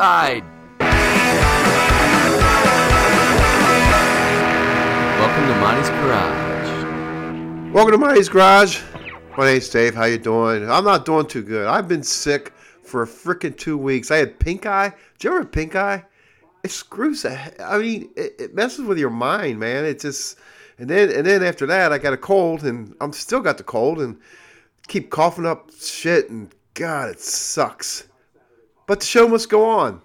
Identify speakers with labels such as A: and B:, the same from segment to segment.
A: monoxide. Welcome to Monty's Garage.
B: Welcome to Monty's Garage. My name's Dave. How you doing? I'm not doing too good. I've been sick for a freaking two weeks. I had pink eye. Do you ever have pink eye? It screws. I mean, it, it messes with your mind, man. It just and then and then after that, I got a cold, and I'm still got the cold, and keep coughing up shit, and God, it sucks. But the show must go on,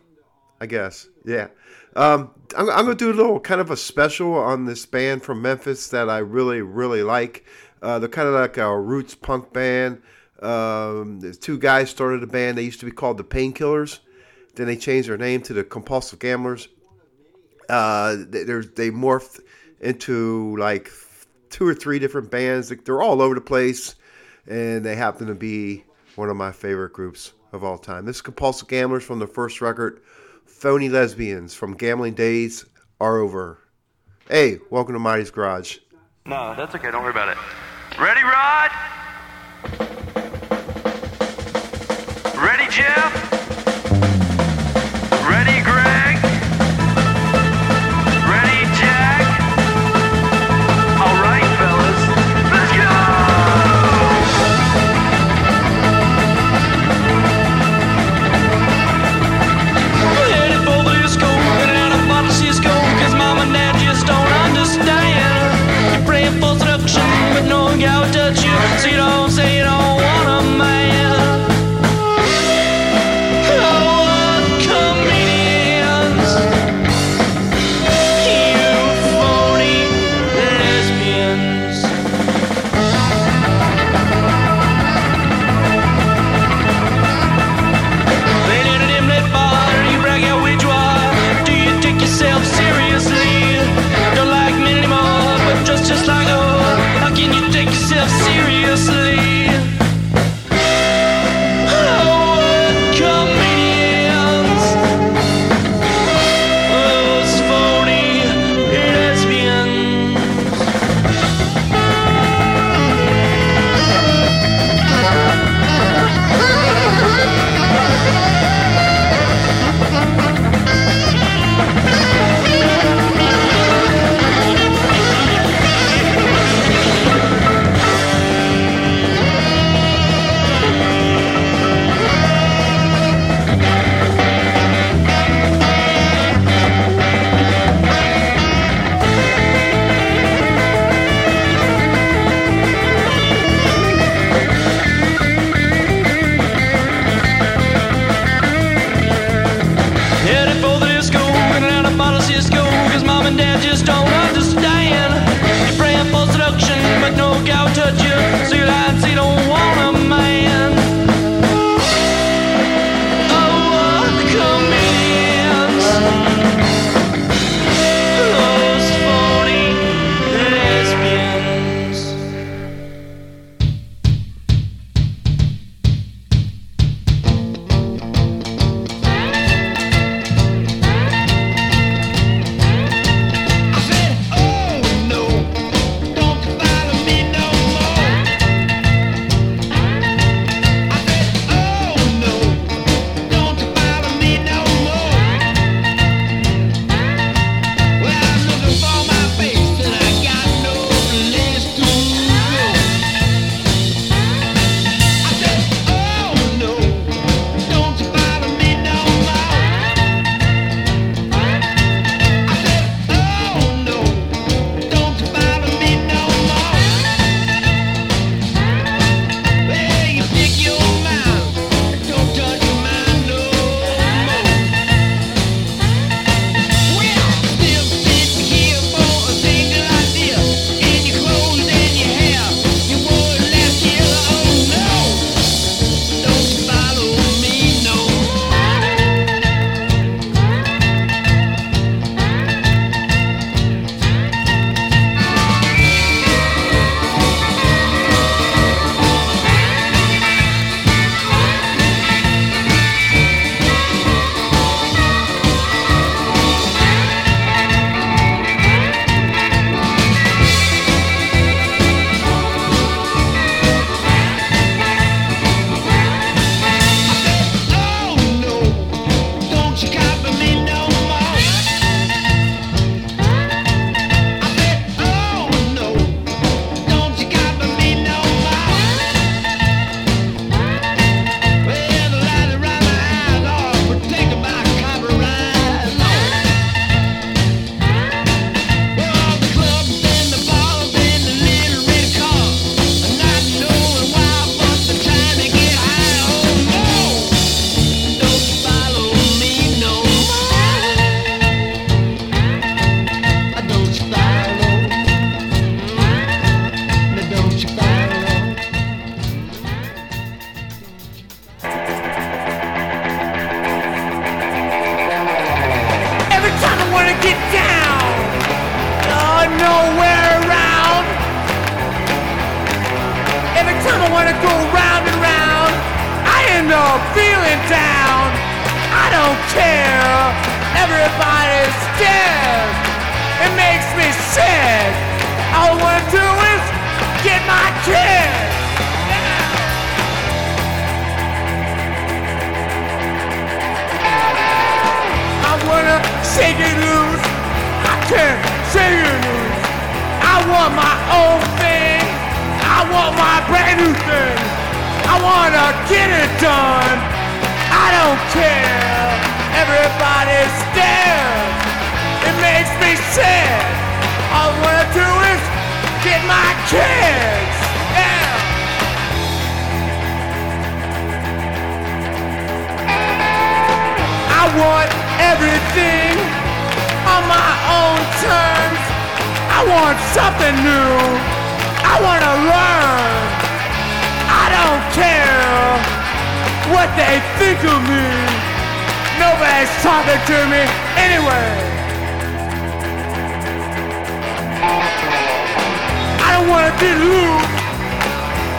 B: I guess. Yeah. Um, I'm, I'm going to do a little kind of a special on this band from Memphis that I really, really like. Uh, they're kind of like a roots punk band. Um, the two guys started a band. They used to be called the Painkillers. Then they changed their name to the Compulsive Gamblers. Uh, they, they morphed into like two or three different bands. They're all over the place, and they happen to be one of my favorite groups of all time. This is Compulsive Gamblers from the first record, Phony Lesbians from Gambling Days Are Over. Hey, welcome to Monty's Garage.
C: No, that's okay. Don't worry about it. Ready, Rod? Ready, Jeff?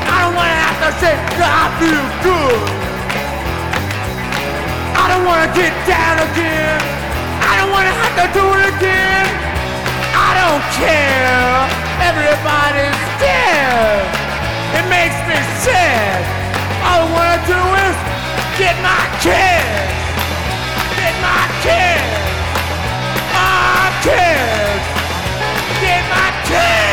D: I don't to have to say that I feel good. I don't wanna get down again. I don't wanna have to do it again. I don't care. Everybody's dead. It makes me sad. All I wanna do is get my kids. Get my kids. My kids. Get my kids.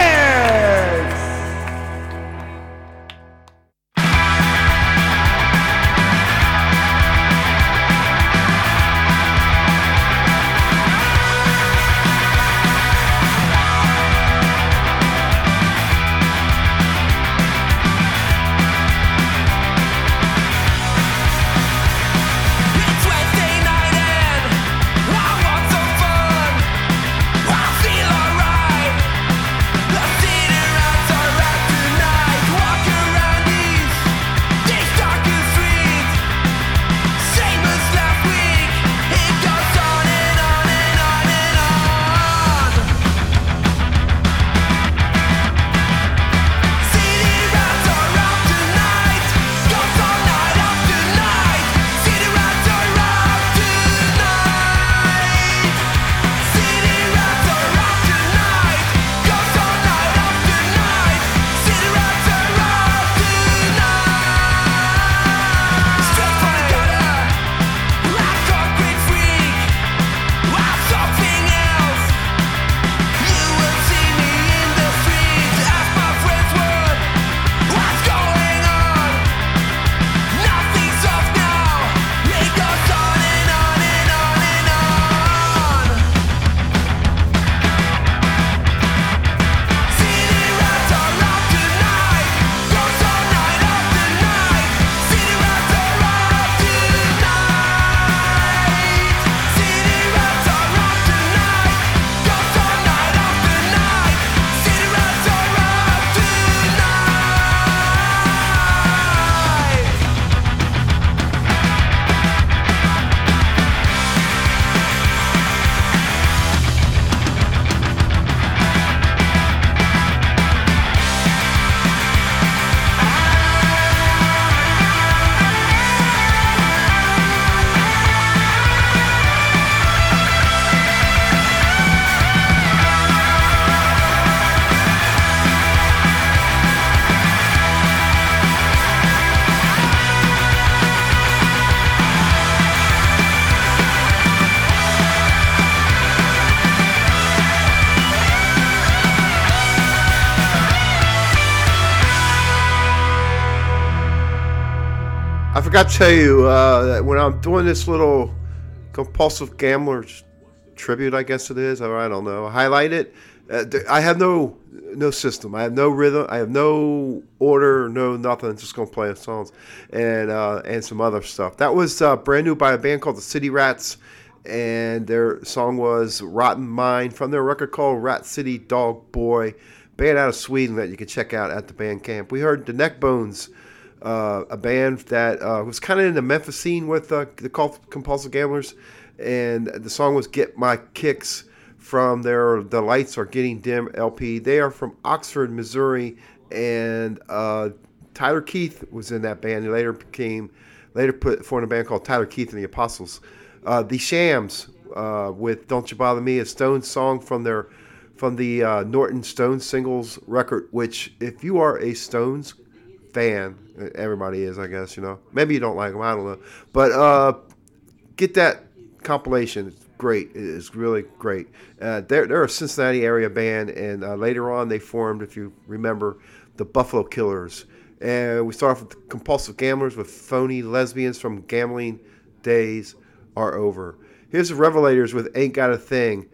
B: Forgot to tell you uh, when I'm doing this little compulsive gamblers tribute, I guess it is, or I don't know, highlight it. Uh, I have no no system. I have no rhythm. I have no order. No nothing. Just gonna play songs and uh, and some other stuff. That was uh, brand new by a band called the City Rats, and their song was "Rotten Mind" from their record called "Rat City Dog Boy." Band out of Sweden that you can check out at the Bandcamp. We heard the Neckbones uh, a band that uh, was kind of in the Memphis scene with uh, the Compulsive Gamblers, and the song was "Get My Kicks" from their "The Lights Are Getting Dim" LP. They are from Oxford, Missouri, and uh, Tyler Keith was in that band. He later became, later put formed a band called Tyler Keith and the Apostles. Uh, the Shams uh, with "Don't You Bother Me," a Stones song from their from the Norton Stones singles record. Which, if you are a Stones fan, everybody is, I guess. You know, maybe you don't like them. I don't know, but uh, get that compilation. It's great. It is really great. Uh, they're, they're a Cincinnati area band, and uh, later on they formed, if you remember, the Buffalo Killers. And we start off with Compulsive Gamblers with phony lesbians from gambling days are over. Here's the Revelators with Ain't Got a Thing.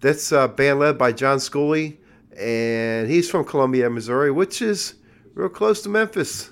B: That's a band led by John Scully, and he's from Columbia, Missouri, which is real close to Memphis.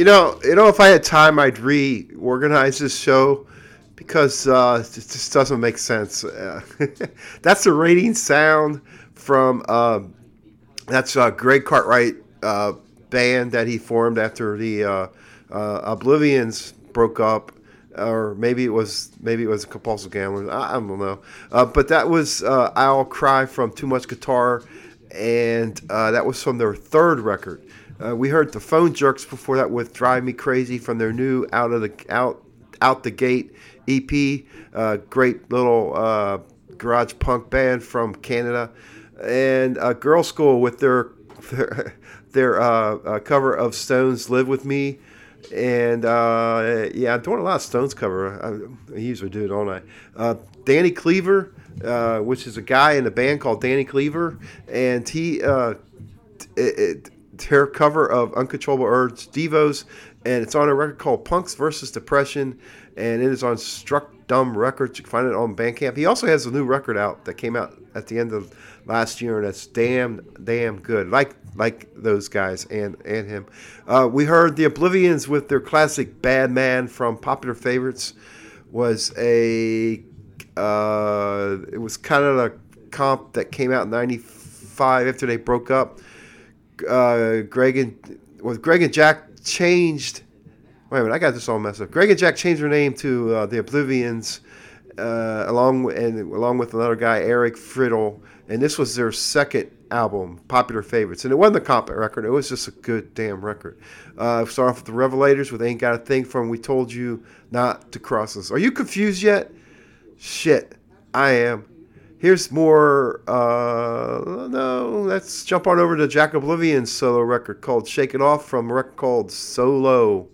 E: You
B: know, you know, if I had time, I'd reorganize this show because uh, it just doesn't make sense. Uh, that's the Reigning Sound from uh, that's Greg Cartwright uh, band that he formed after the uh, uh, Oblivians broke up, or maybe it was maybe it was Compulsive Gamblers. I, I don't know, but that was "I'll Cry" from Too Much Guitar, and that was from their third record. Uh, we heard the Phone Jerks before that with "Drive Me Crazy" from their new "Out of the Out Out the Gate" EP. Uh, great little uh, garage punk band from Canada, and uh, Girlschool with their their, their uh, uh, cover of Stones "Live with Me." And uh, yeah, I'm doing a lot of Stones cover. I, I usually do it, don't I? Danny Cleaver, which is a guy in a band called Danny Cleaver, and he it, it, their cover of Uncontrollable Urge Devos, and it's on a record called Punks versus Depression, and it is on Struck Dumb Records. You can find it on Bandcamp. He also has a new record out that came out at the end of last year, and that's damn damn good. Like like those guys and and him. Uh, we heard the Oblivians with their classic "Bad Man" from Popular Favorites. Was a uh, it was kind of a comp that came out in '95 after they broke up. Uh, Greg and was Greg and Jack changed. Wait a minute, I got this all messed up. Greg and Jack changed their name to uh, the Oblivians, uh, along and along with another guy, Eric Friedl, and this was their second album, Popular Favorites, and it wasn't a comp record. It was just a good damn record. Uh, start off with the Revelators with "Ain't Got a Thing" from "We Told You Not to Cross Us." Are you confused yet? Shit, I am. Here's more. Uh, no, let's jump on over to Jack Oblivian's solo record called "Shake It Off" from a record called "Solo."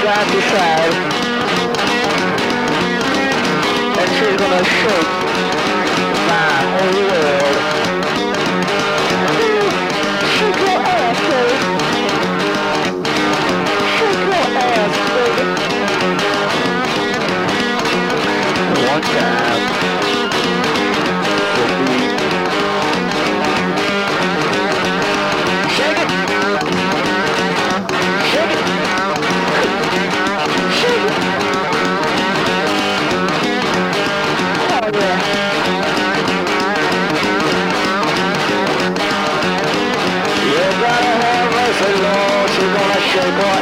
F: Side to side. And she's gonna shake She's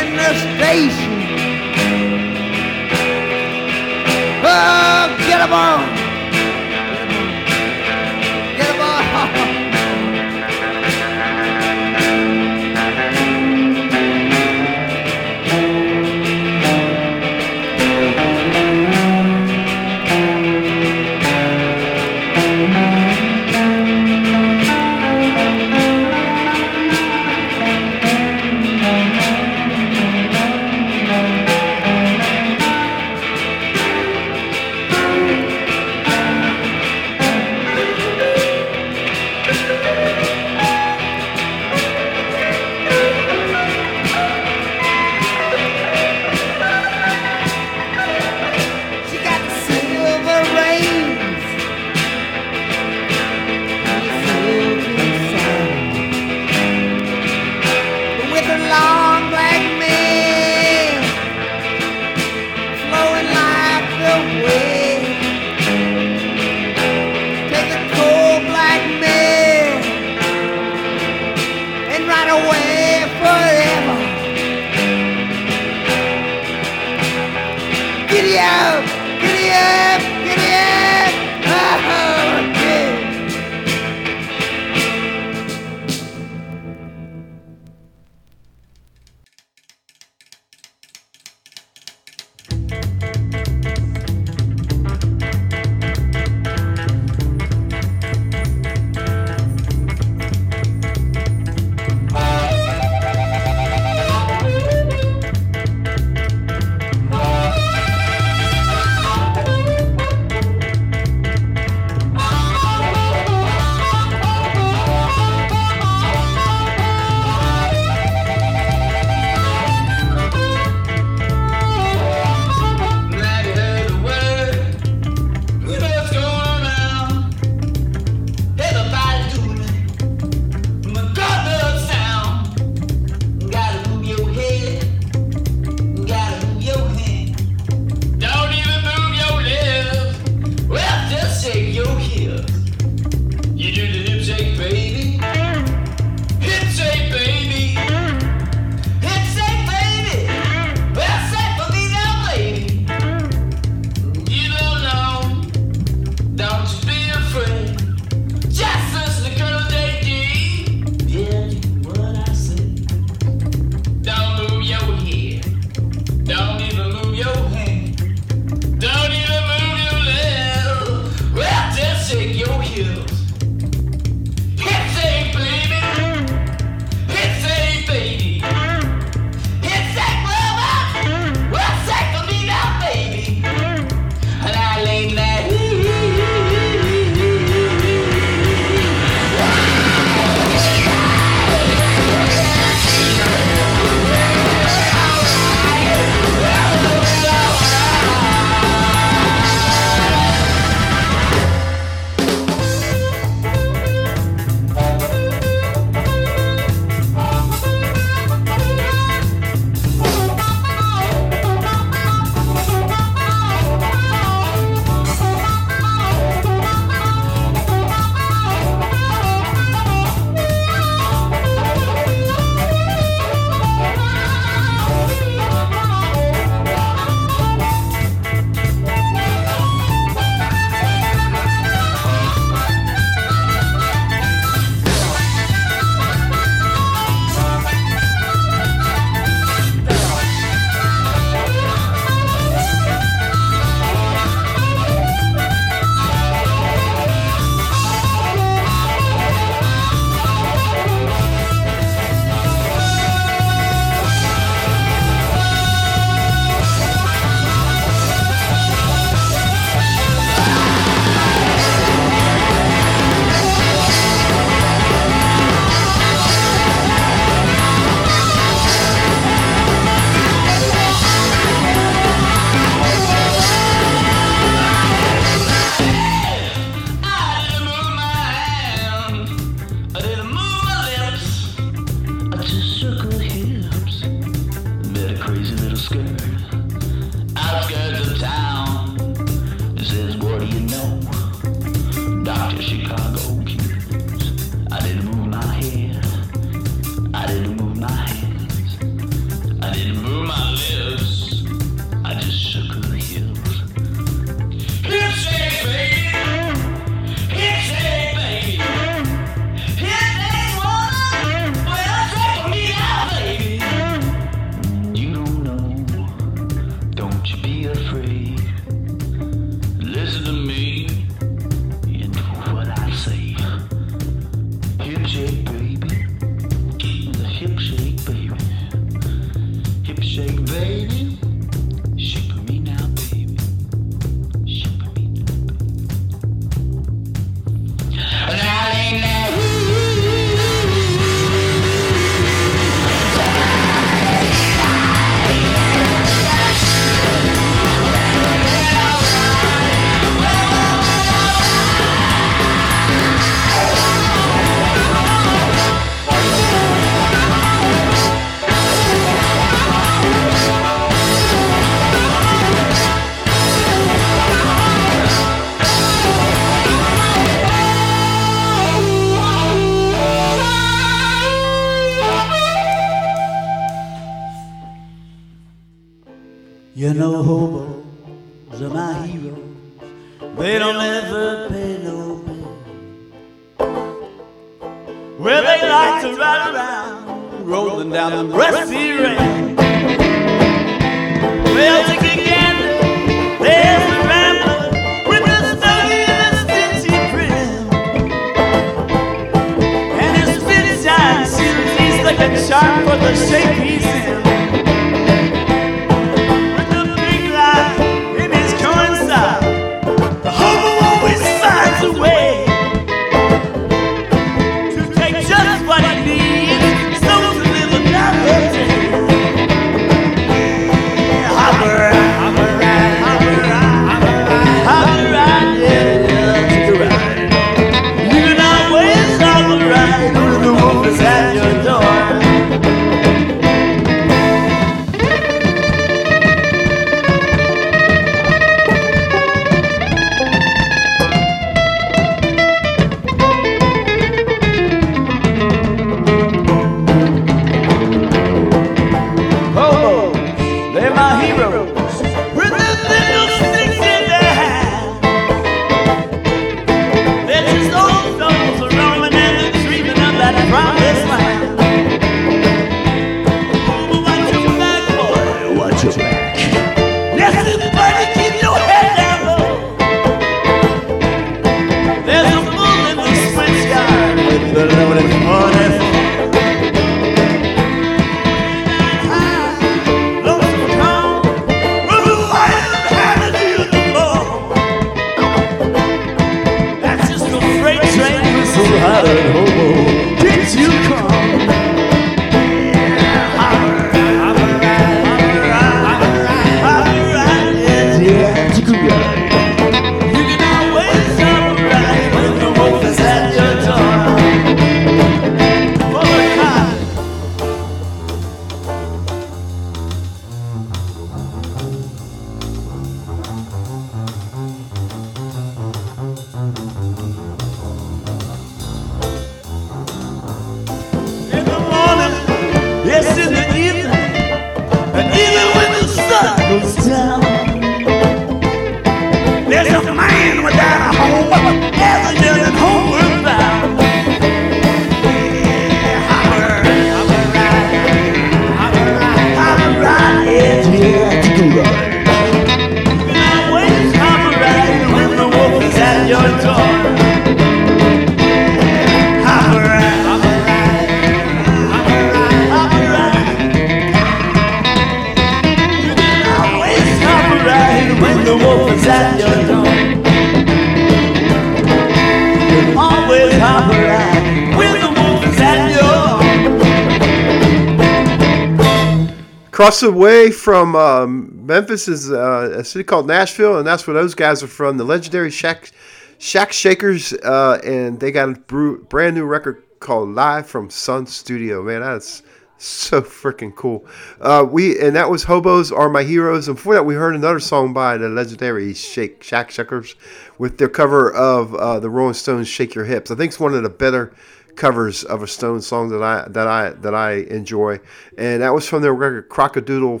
B: Across the way from um, Memphis is uh, a city called Nashville, and that's where those guys are from. The legendary Shack, Shack Shakers, uh, and they got a bru- brand new record called "Live from Sun Studio." Man, that's so freaking cool. Uh, we and that was "Hobos Are My Heroes," and before that, we heard another song by the legendary Shake Shack Shakers with their cover of uh, the Rolling Stones' "Shake Your Hips." I think it's one of the better covers of a Stone song that I that I that I enjoy, and that was from their record Crocodile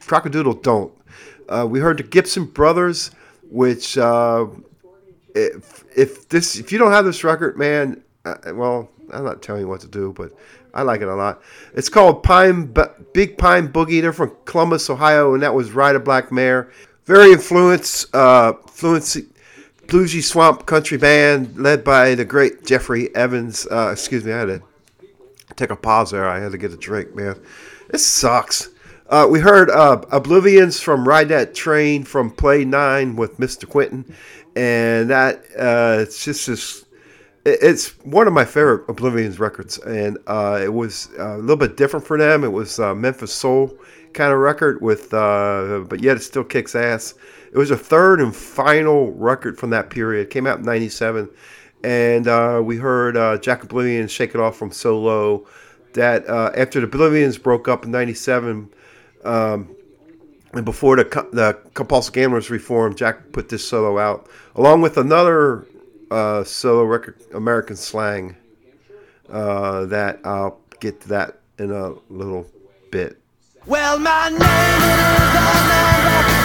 B: Crocodile Don't. Uh, we heard the Gibson Brothers, which uh, if if this if you don't have this record, man, uh, well, I'm not telling you what to do, but I like it a lot. It's called Pine Big Pine Boogie. They're from Columbus, Ohio, and that was Ride a Black Mare. Very influenced, uh, fluency, bluesy swamp country band led by the great Jeffrey Evans. Uh, excuse me, I had to take a pause there. I had to get a drink, man. This sucks. Uh, we heard uh, Oblivians from Ride That Train from Play 9 with Mr. Quintron. And that, uh, it's just this, it's one of my favorite Oblivians records. And uh, it was uh, a little bit different for them. It was Memphis Soul kind of record with, but yet it still kicks ass. It was a third and final record from that period. It came out in 97 and uh, we heard uh, Jack Oblivian shake it off from Solo. That uh, after the Oblivians broke up in '97, um, and before the the Compulsive Gamblers reformed, Jack put this solo out along with another uh, solo record, American Slang. Uh, that I'll get to that in a little bit.
G: Well, my name is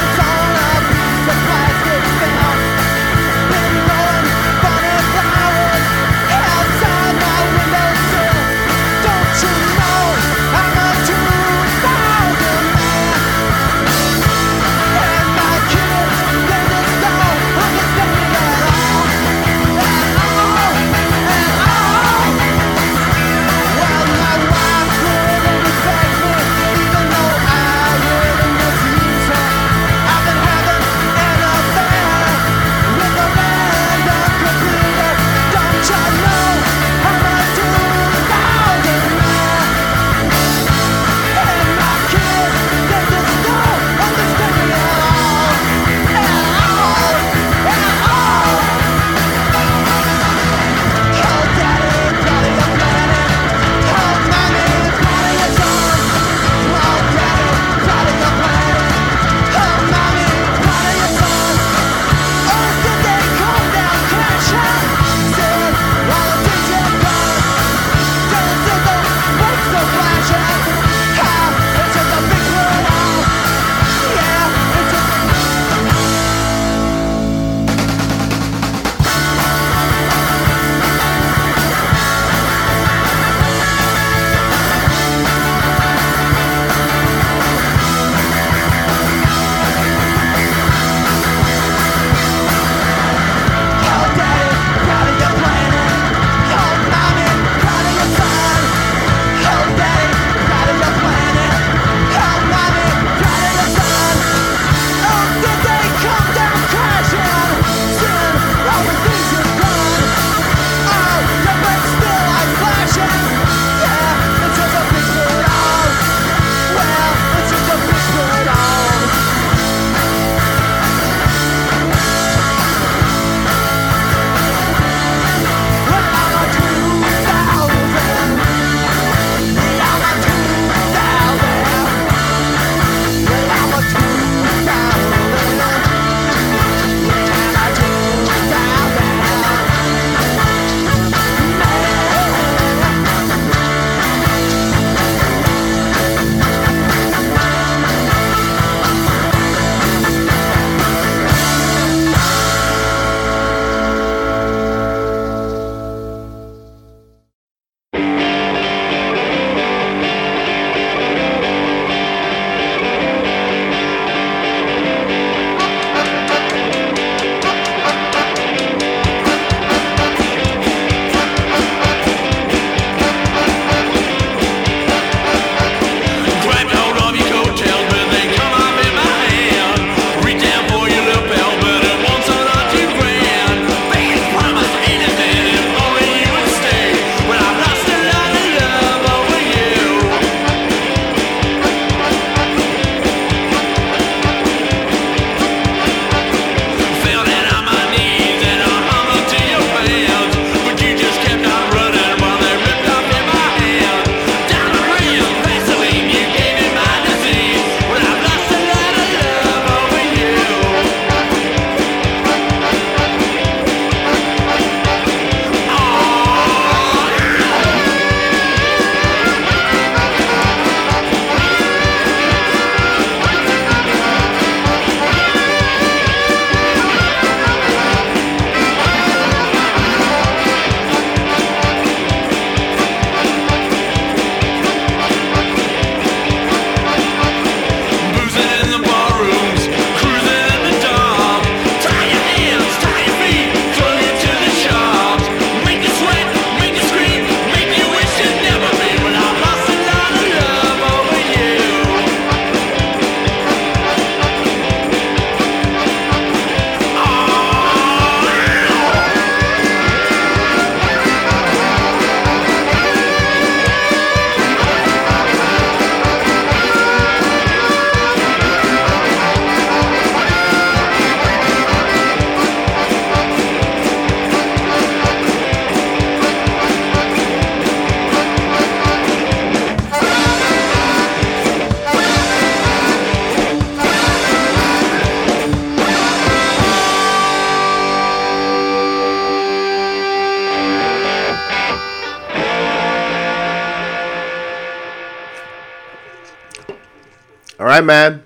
B: right, man.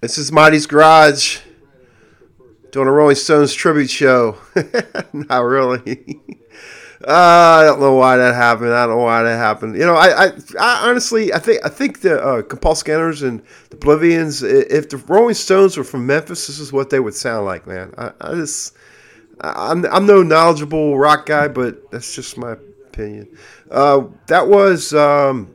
B: This is Monty's Garage doing a Rolling Stones tribute show. Not really. Uh, I don't know why that happened. I don't know why that happened. You know, I, I, I honestly, I think, I think the uh, Compulsive Gamblers and the Oblivians, if the Rolling Stones were from Memphis, this is what they would sound like, man. I, I just, I'm, I'm no knowledgeable rock guy, but that's just my opinion. Uh, that was, um,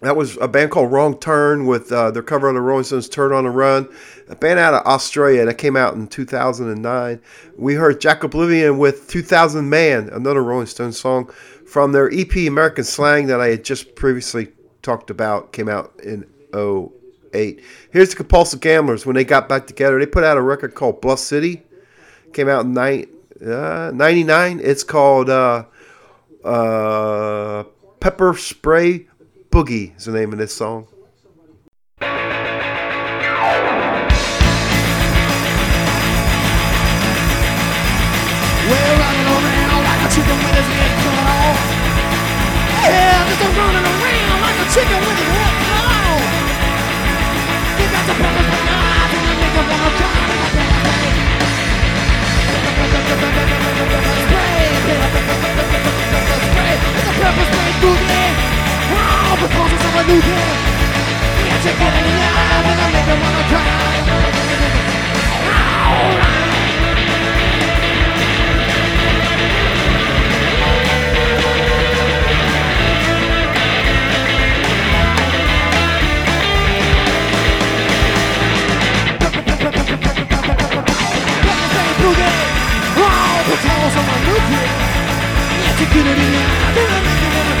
B: that was a band called Wrong Turn with uh, their cover of the Rolling Stones' "Turd on the Run," a band out of Australia that came out in 2009. We heard Jack Oblivian with "2000 Man," another Rolling Stones song from their EP "American Slang" that I had just previously talked about. Came out in 08. Here's the Compulsive Gamblers when they got back together. They put out a record called "Bluff City." Came out in nine, uh, 99. It's called uh, uh, Pepper Spray Boogie is the name of this song.
E: We're running around like a chicken with his head cut off. Yeah, just running around like a chicken with his Oh, because it's a new kid. Yeah, check it on the track. The fact that I take it through the day, I take it in the eye when the nigga wanna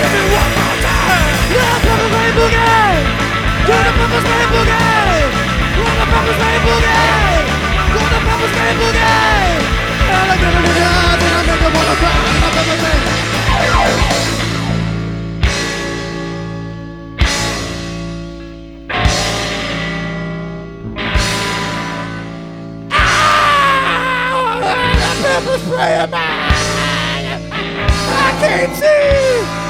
E: Pepper Spray Boogie. Pepper Spray Boogie. Yeah, Pepper Spray Boogie. Oh, the man in the new kid. Did you get it in the eyes and I make it wanna cry? Little Pepper Spray Boogie. Oh. I can't see.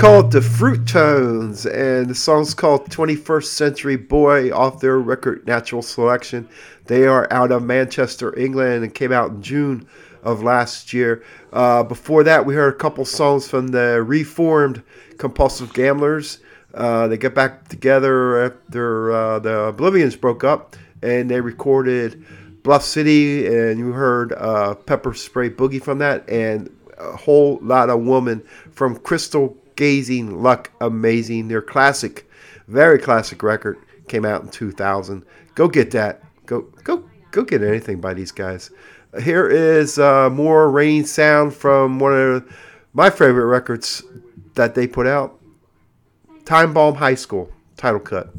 B: called the Fruit Tones, and the song's called 21st Century Boy off their record Natural Selection. They are out of Manchester, England, and came out in June of last year. Uh, before that, we heard a couple songs from the reformed Compulsive Gamblers. Uh, they get back together after uh, the Oblivians broke up, and they recorded Bluff City, and you heard uh, Pepper Spray Boogie from that, and a whole lot of woman from Crystal Gazing Luck Amazing. Their classic, very classic record came out in 2000. Go get that. Go go go get anything by these guys. Here is uh, more rain sound from one of my favorite records that they put out. Time Bomb High School title cut.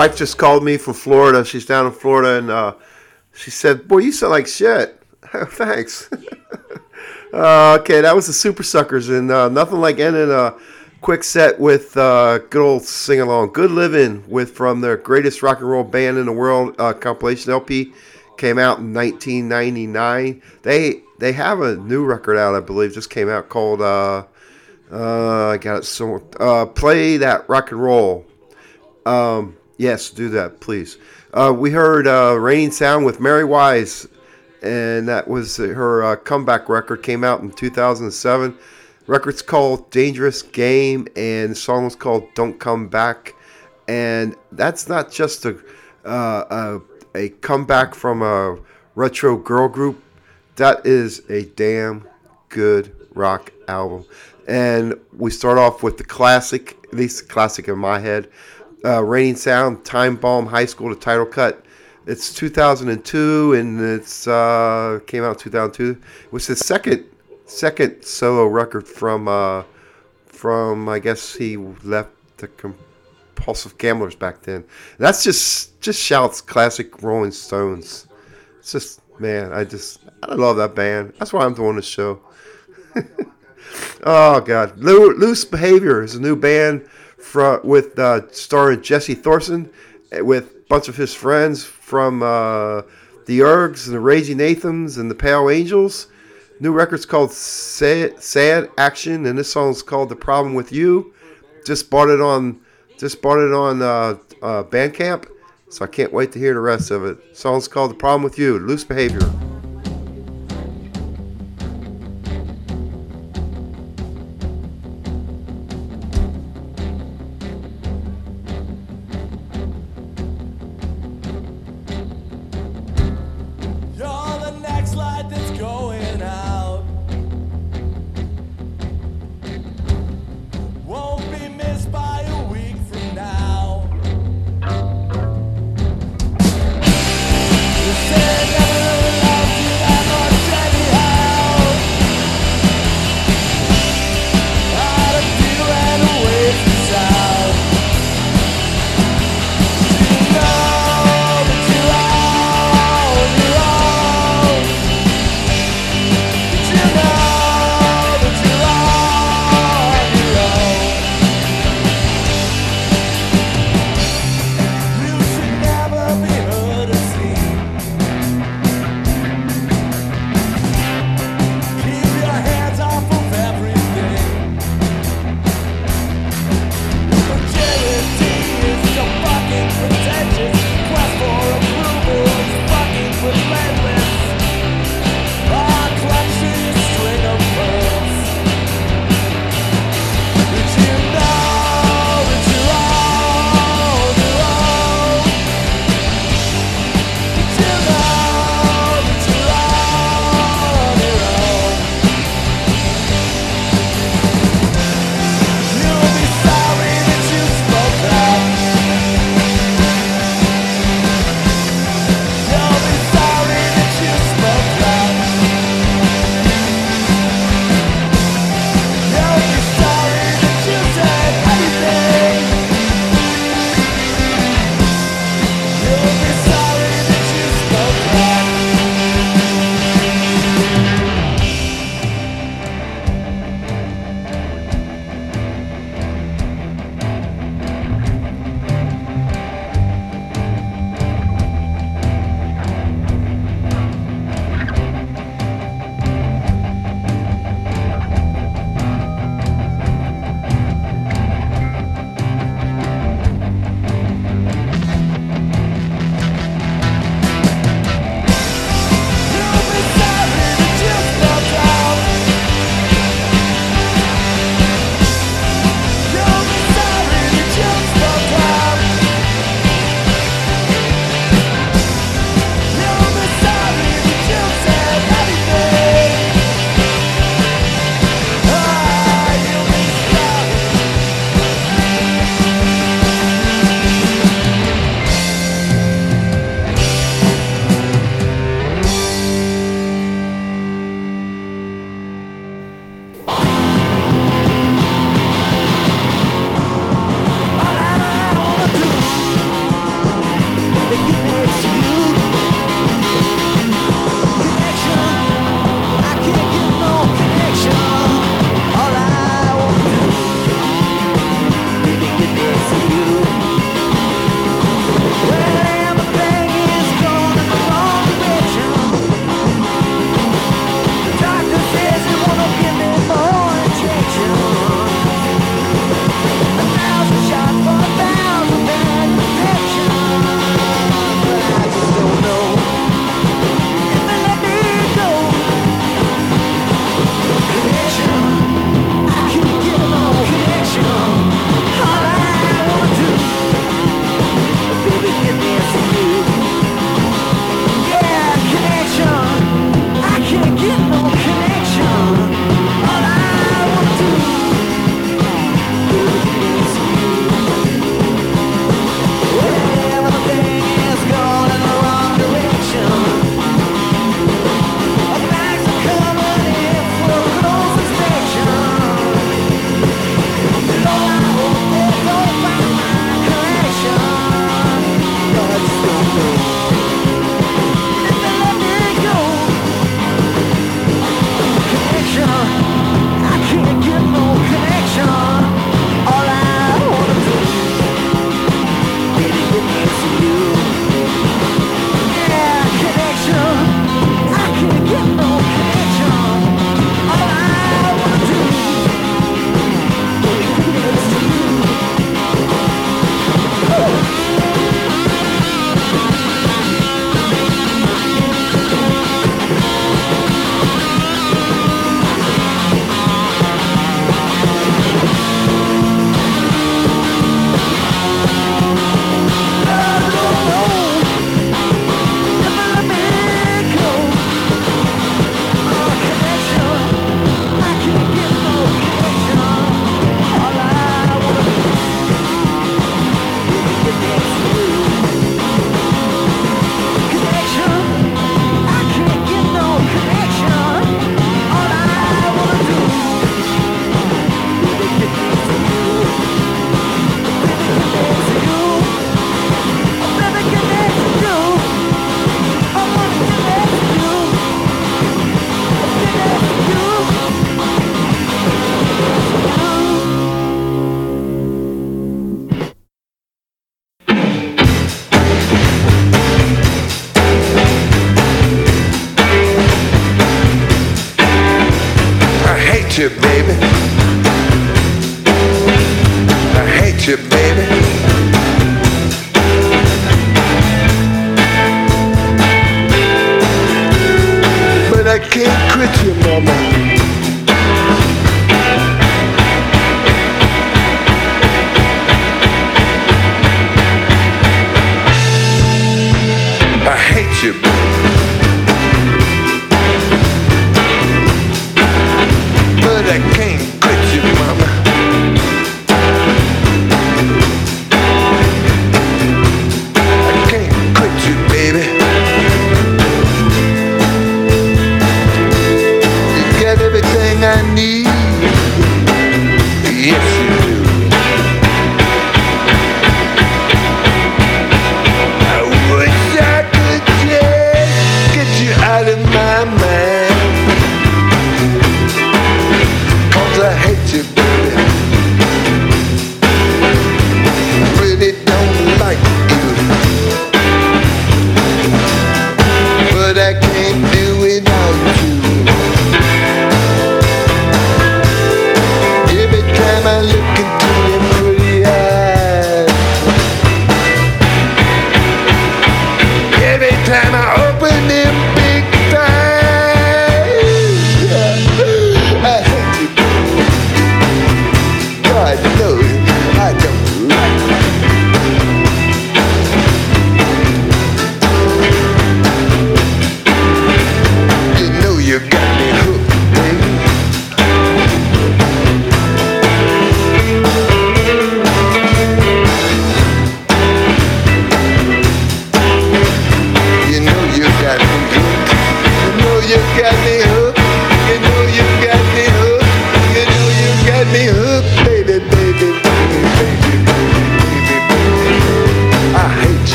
B: Wife just called me from Florida. She's down in Florida, and uh, she said, "Boy, you sound like shit." Thanks. uh, okay, that was the Supersuckers, and uh, nothing like ending a quick set with uh, good old sing along. "Good Living" with from their greatest rock and roll band in the world uh, compilation LP came out in 1999. They they have a new record out, I believe, just came out called uh, uh, I got it so uh, "Play That Rock and Roll." Um, yes, do that, please. Uh, we heard uh, Reigning Sound with Mary Weiss, and that was her uh, comeback record. Came out in 2007. Record's called Dangerous Game, and the song was called Don't Come Back. And that's not just a uh, a, a comeback from a retro girl group. That is a damn good rock album. And we start off with the classic, at least classic in my head, uh, Reigning Sound, Time Bomb High School, the title cut. It's 2002, and it's uh, came out in 2002. It was the second second solo record from uh, from I guess he left the Compulsive Gamblers back then. That's just just shouts classic Rolling Stones. It's just man, I just I love that band. That's why I'm doing this show. Oh God, Loo- Loose Behavior is a new band from with uh, starring Jesse Thorson eh, with a bunch of his friends from uh, the Ergs and the Raging Nathans and the Pale Angels. New record's called Sad, Sad Action, and this song's called The Problem with You. Just bought it on, just bought it on uh, uh, Bandcamp, so I can't wait to hear the rest of it. Song's called The Problem with You. Loose Behavior.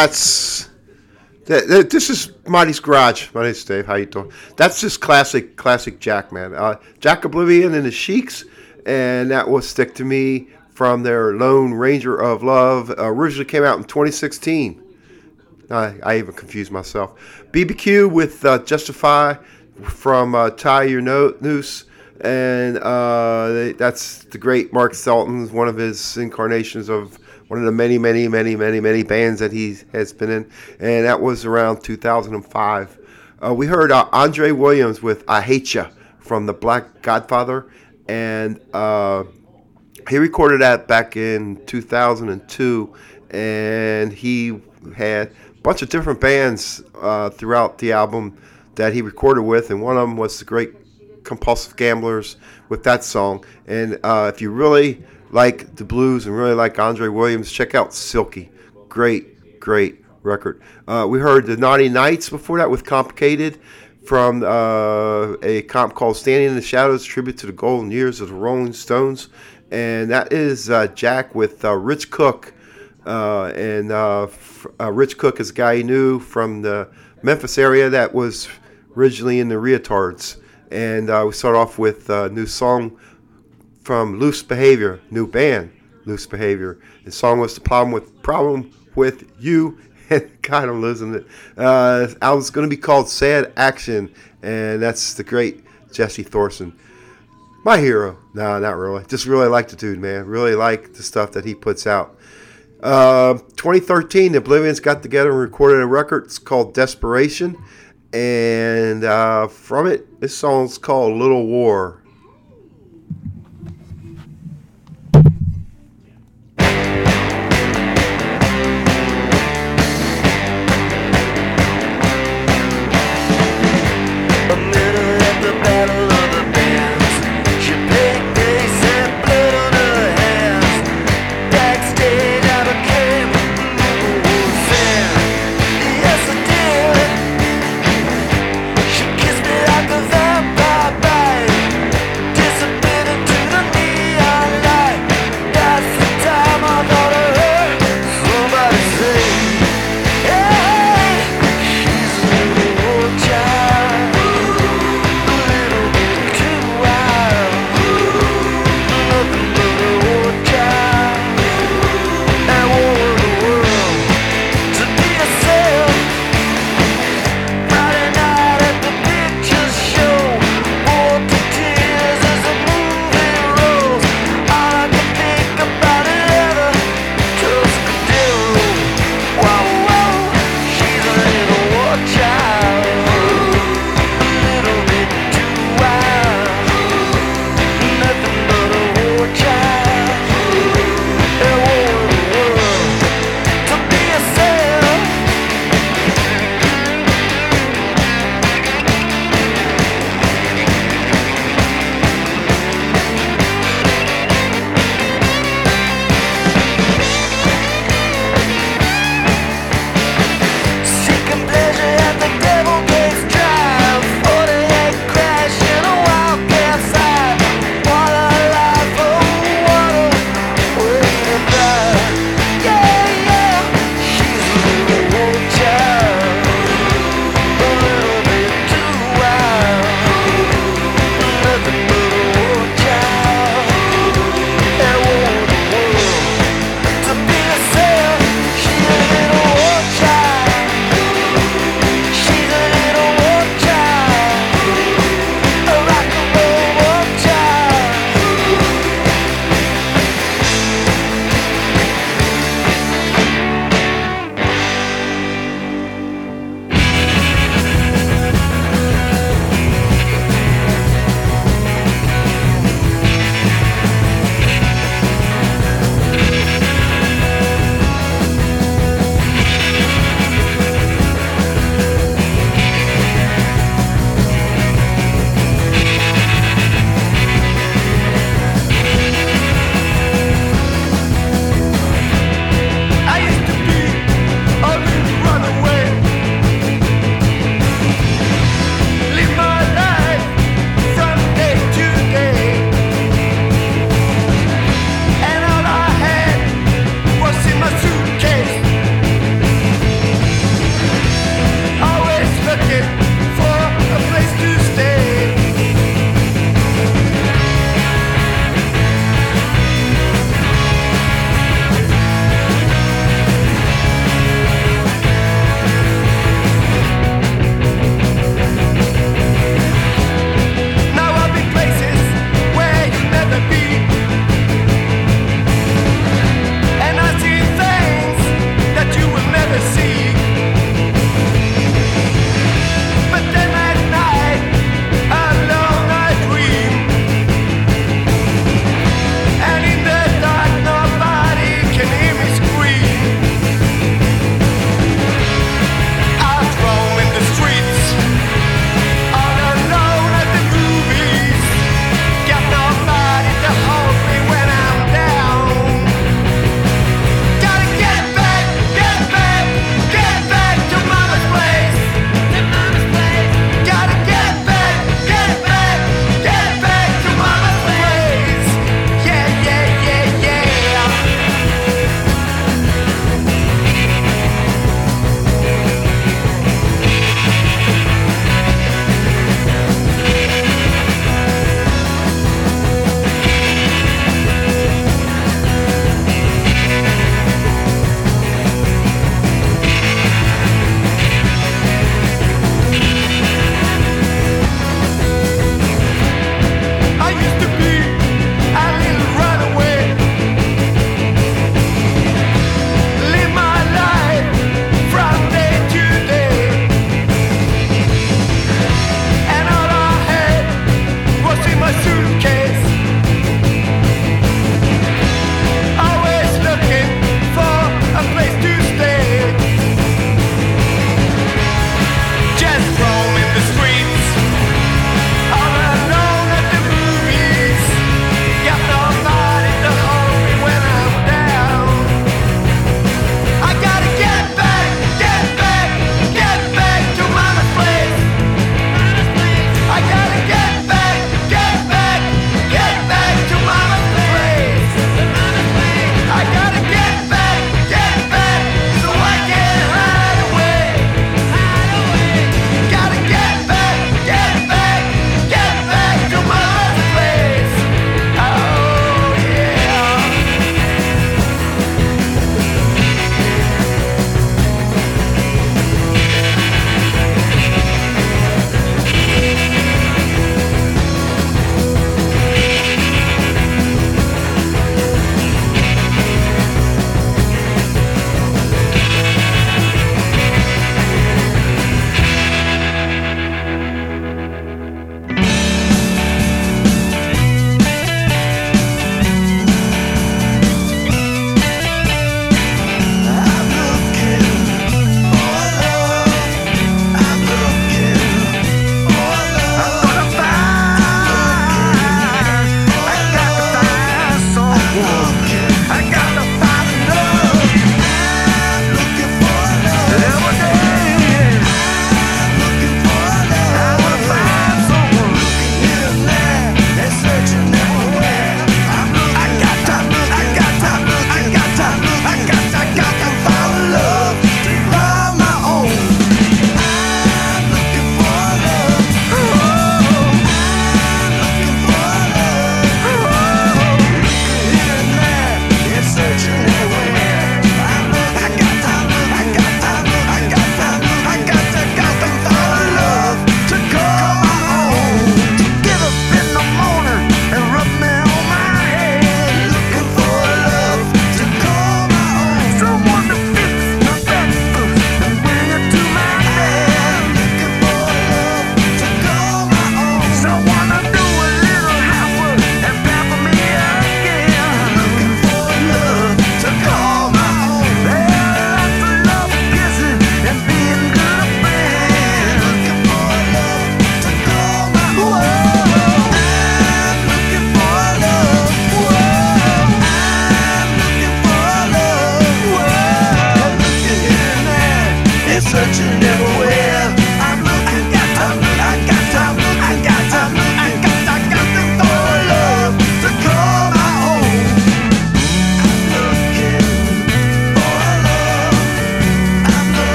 H: That's
I: that,
B: that- this is Monty's Garage. My name's Dave. How you doing? That's just classic, classic Jack, man. Uh, Jack Oblivian and the Sheiks, and that will stick to me from their Lone Ranger of Love. Uh, originally came out in 2016. I, I even confused myself. BBQ with uh, Justify from uh, Tie Your no- Noose. And uh, they- that's the great Mark Sultan, one of his incarnations of one of the many, many, many, many, many bands that he has been in. And that was around 2005. Uh, we heard uh, Andre Williams with I Hate Ya from the Black Godfather. And uh, he recorded that back in 2002 and he had a bunch of different bands uh, throughout the album that he recorded with and one of them was the great compulsive gamblers with that song and uh, if you really like the blues and really like andre williams check out silky great great record uh, we heard the naughty nights before that with complicated from uh, a comp called Standing in the Shadows, tribute to the golden years of the Rolling Stones. And that is uh, Jack with uh, Rich Cook. Uh, and uh, f- Rich Cook is a guy he knew from the Memphis area that was originally in the Retards. And we start off with a new song from Loose Behavior, new band, Loose Behavior. The song was the problem with problem with you, God, I'm losing it. Uh, album's going to be called Sad Action, and that's the great Jesse Thorson. My hero. No, not really. Just really like the dude, man. Really like the stuff that he puts out. Uh, 2013, the Oblivians got together and recorded a record. It's called Desperation. And uh, from it, this song's called Little War.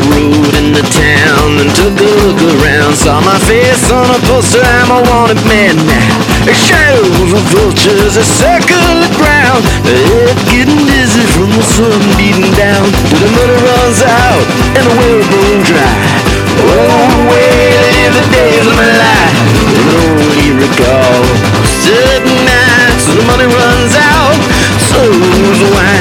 G: private road the
J: town and took a look around. Saw my face on a poster, I'm a wanted man now. A shadow of vultures that circle the ground. Head getting dizzy from the sun beating down. Till the motor runs out and the whalebone dry. Oh, live the days of my life. And only recall certain nights when the money runs out. So's wine.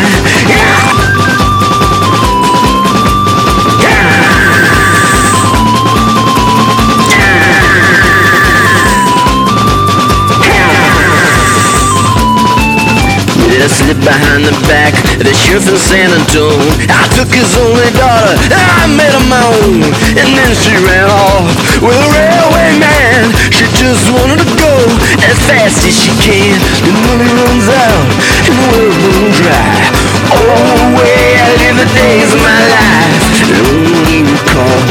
J: Behind the back of the sheriff in San Antonio. I took his only daughter and I made her my own. And then she ran off with a railway man. She just wanted to go as fast as she can. The money runs out and the world runs dry. Oh, way I live the days of my life. And only recall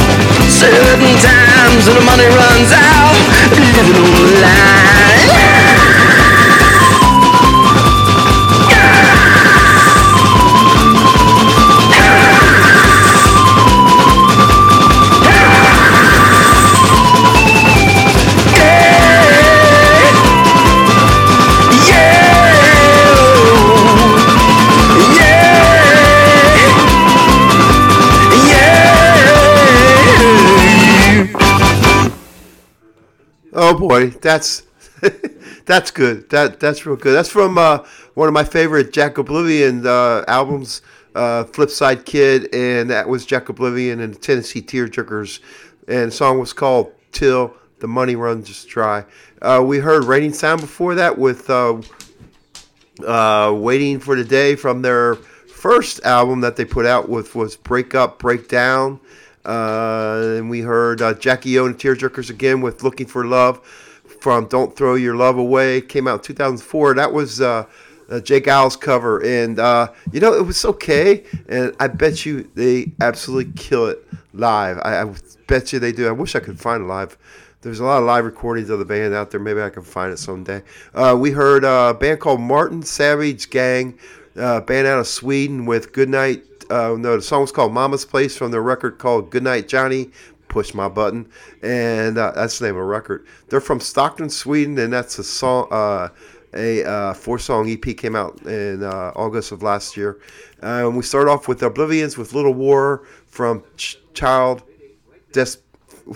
J: certain times when the money runs out. Living on the line.
B: That's that's good. That that's real good. That's from uh, one of my favorite Jack Oblivian uh, albums, uh, Flipside Kid, and that was Jack Oblivian and the Tennessee Tearjerkers, and the song was called "Till the Money Runs Dry." Uh, we heard "Reigning Sound" before that with uh, uh, "Waiting for the Day" from their first album that they put out with was "Break Up, Break Down." Uh, and we heard Jackie O and Tearjerkers again with "Looking for Love" from "Don't Throw Your Love Away." Came out in 2004. That was uh, uh, Jake Owl's cover, and uh, you know it was okay. And I bet you they absolutely kill it live. I, I bet you they do. I wish I could find live. There's a lot of live recordings of the band out there. Maybe I can find it someday. Uh, we heard uh, a band called Martin Savage Gang, uh, band out of Sweden with Goodnight. Uh, no, the song was called Mama's Place from their record called Goodnight Johnny. Push my button, and uh, that's the name of a record. They're from Stockholm, Sweden, and that's a song. Uh, a uh, four-song EP came out in uh, August of last year. And we start off with Oblivians with Little War from Ch- Child Des-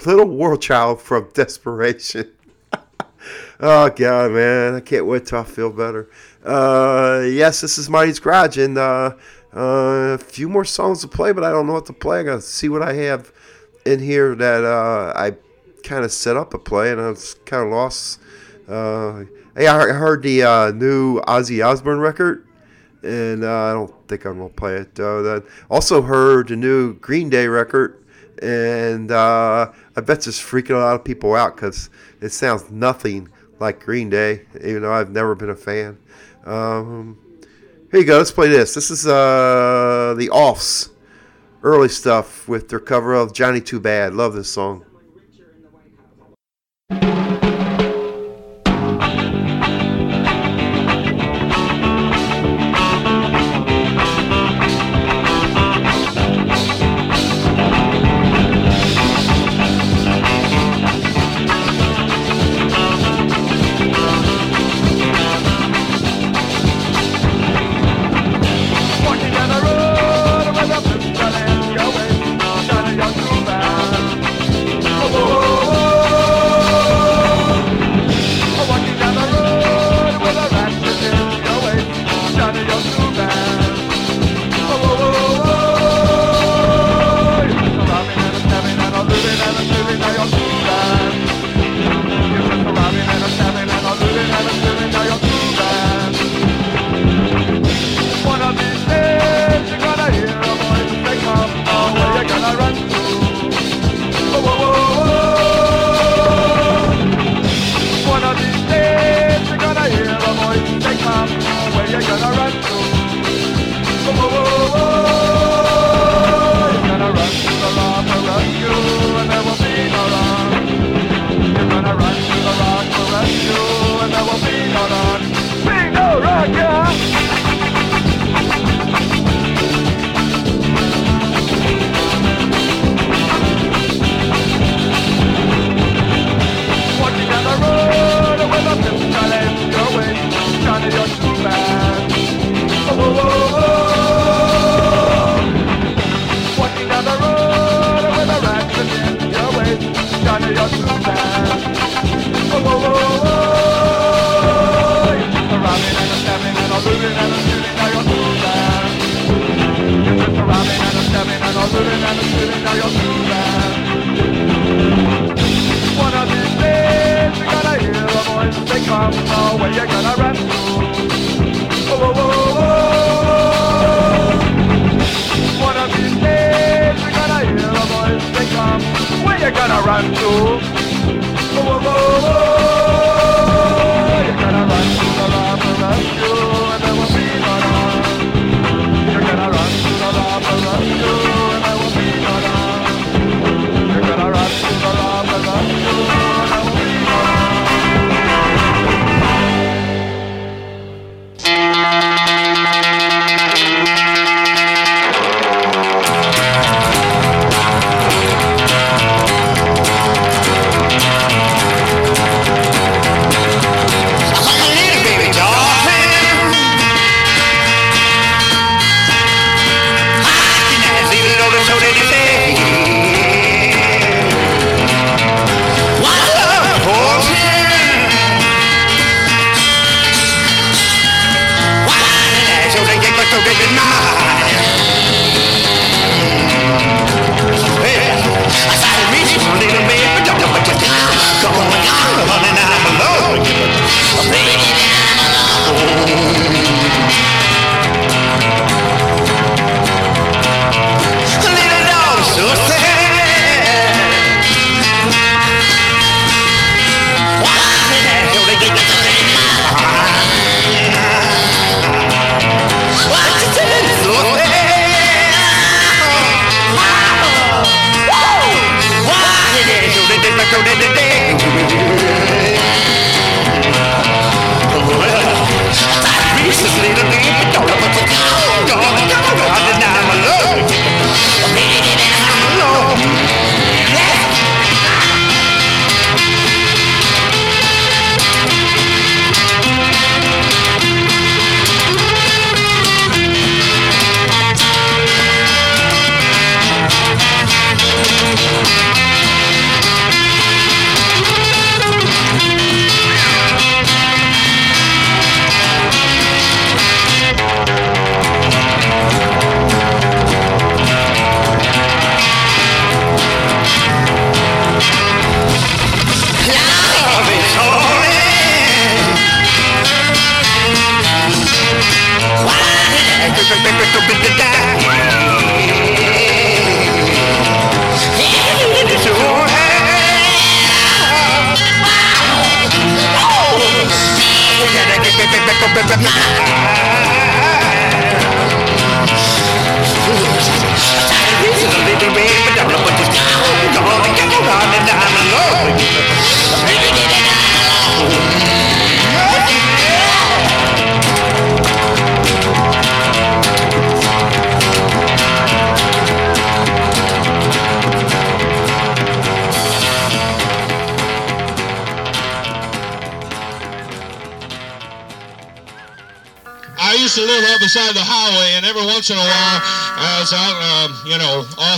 B: Little War Child from Desperation. oh god, man, I can't wait till I feel better. Uh, yes, this is Monty's Garage, and uh, a few more songs to play, but I don't know what to play. I gotta see what I have in here that uh, I kind of set up a play, and I was kind of lost. Uh, hey, I heard- the uh, new Ozzy Osbourne record, and uh, I don't think I'm gonna play it. Uh, also heard the new Green Day record, and uh, I bet it's freaking a lot of people out because it sounds nothing like Green Day, even though I've never been a fan. Um, here you go. Let's play this. This is the Offs, early stuff with their cover of Johnny Too Bad. Love this song.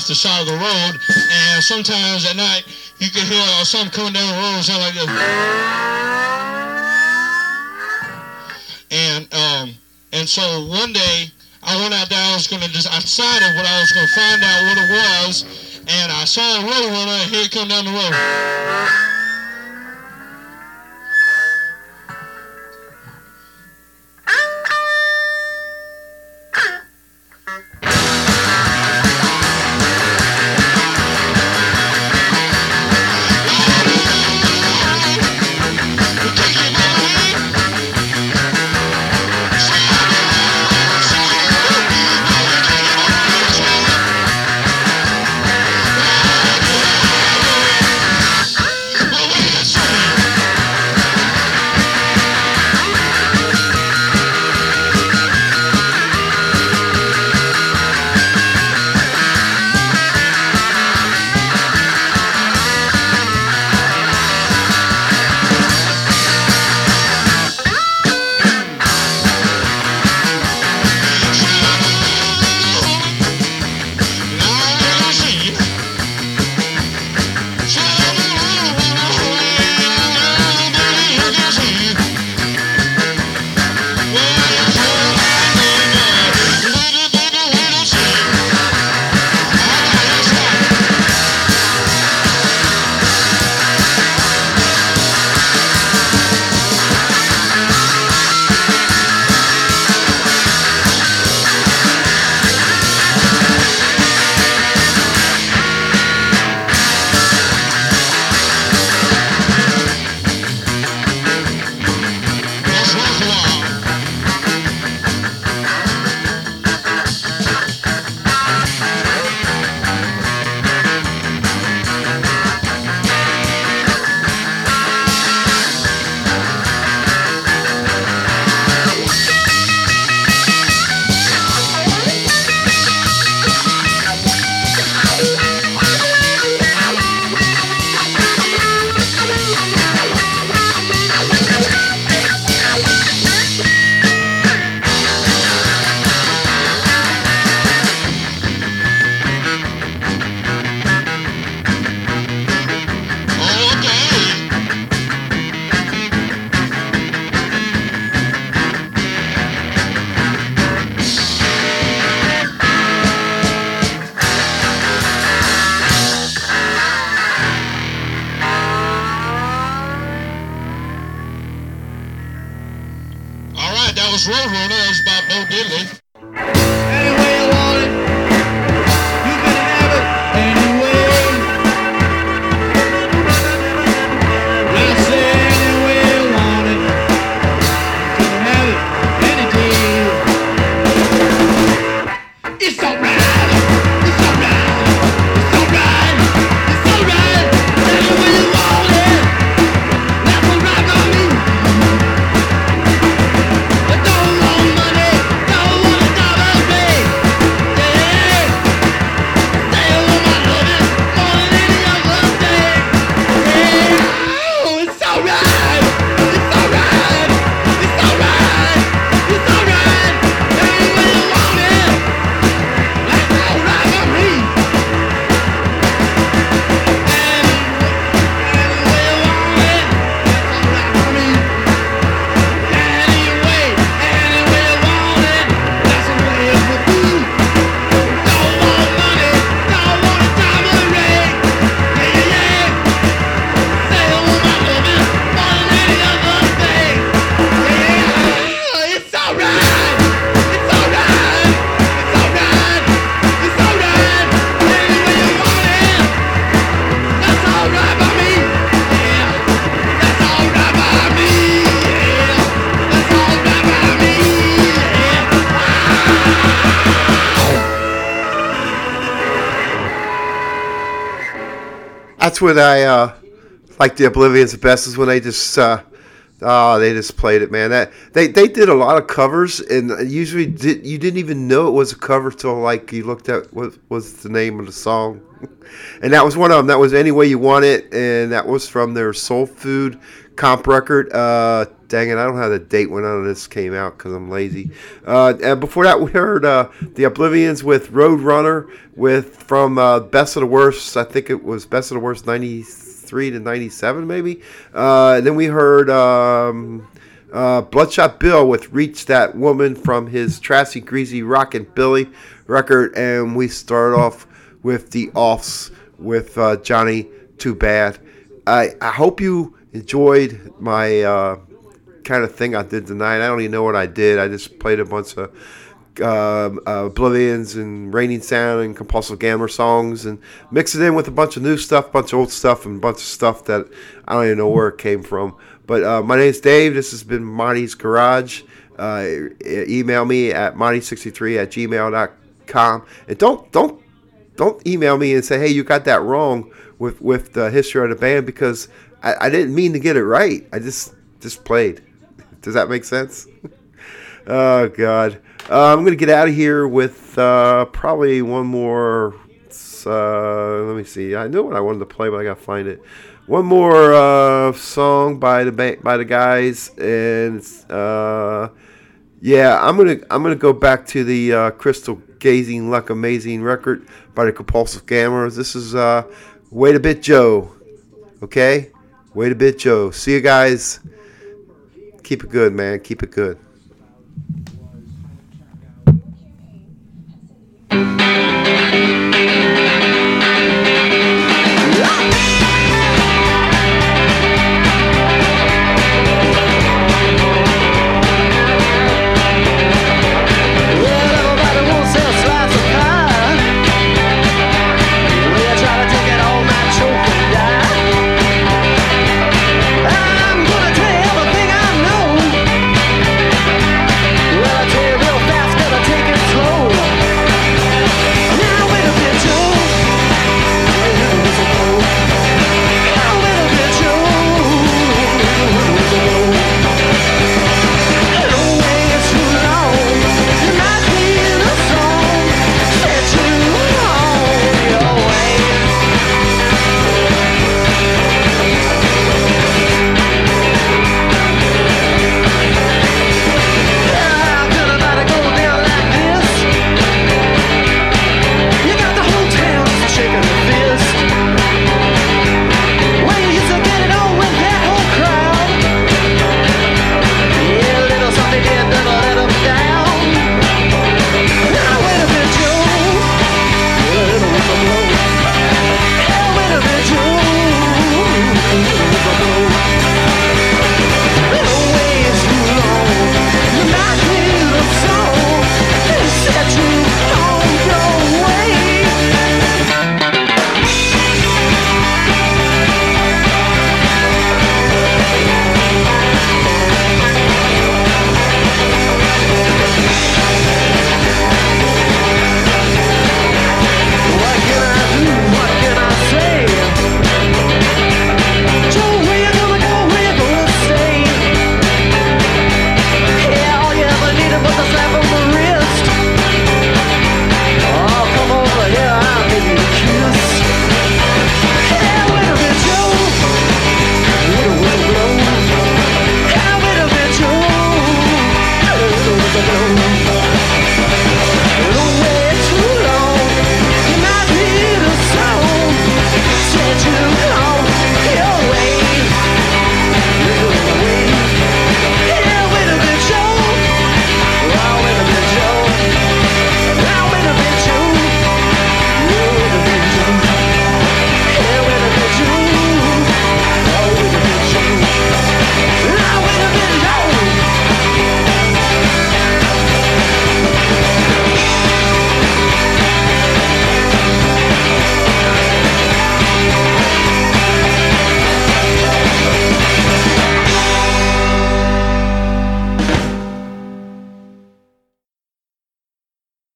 K: Off the side of the road, and sometimes at night, you can hear uh, something coming down the road sound like this. And um, and so one day, I went out there. I was gonna just I decided what I was gonna find out what it was, and I saw a roadrunner. Here it come down the road.
B: When I uh, like the Oblivians the best is when they just uh, oh they just played it man. That they they did a lot of covers and usually did, you didn't even know it was a cover till like you looked at what was the name of the song. And that was one of them that was any way you want it and that was from their Soul Food comp record uh, dang it I don't have the date when of this came out because I'm lazy. Uh, and before that we heard uh, the Oblivians with Roadrunner with from uh, Best of the Worst I think it was Best of the Worst 93 to 97 maybe? Uh, then we heard um, uh, Bloodshot Bill with Reach That Woman from his Trashy Greasy Rockin' Billy record and we start off with the offs with uh, Johnny Too Bad. I, I hope you enjoyed my kind of thing I did tonight. I don't even know what I did. I just played a bunch of um, uh, Oblivians and Reigning Sound and Compulsive Gambler songs and mixed it in with a bunch of new stuff, bunch of old stuff, and a bunch of stuff that I don't even know where it came from. But uh, my name's Dave. This has been Monty's Garage. Uh, email me at monty63 at gmail.com. And don't, don't, don't email me and say, hey, you got that wrong with, with the history of the band because I, I didn't mean to get it right. I just just played. Does that make sense? oh God, uh, I'm gonna get out of here with uh, probably one more. Uh, let me see. I know what I wanted to play, but I gotta find it. One more uh, song by the ba- by the guys, and uh, yeah, I'm gonna I'm gonna go back to the uh, Crystal Gazing Luck Amazing record by the Compulsive Gamblers. This is Wait a Bit Joe. Okay, wait a bit, Joe. See you guys. Keep it good, man. Keep it good.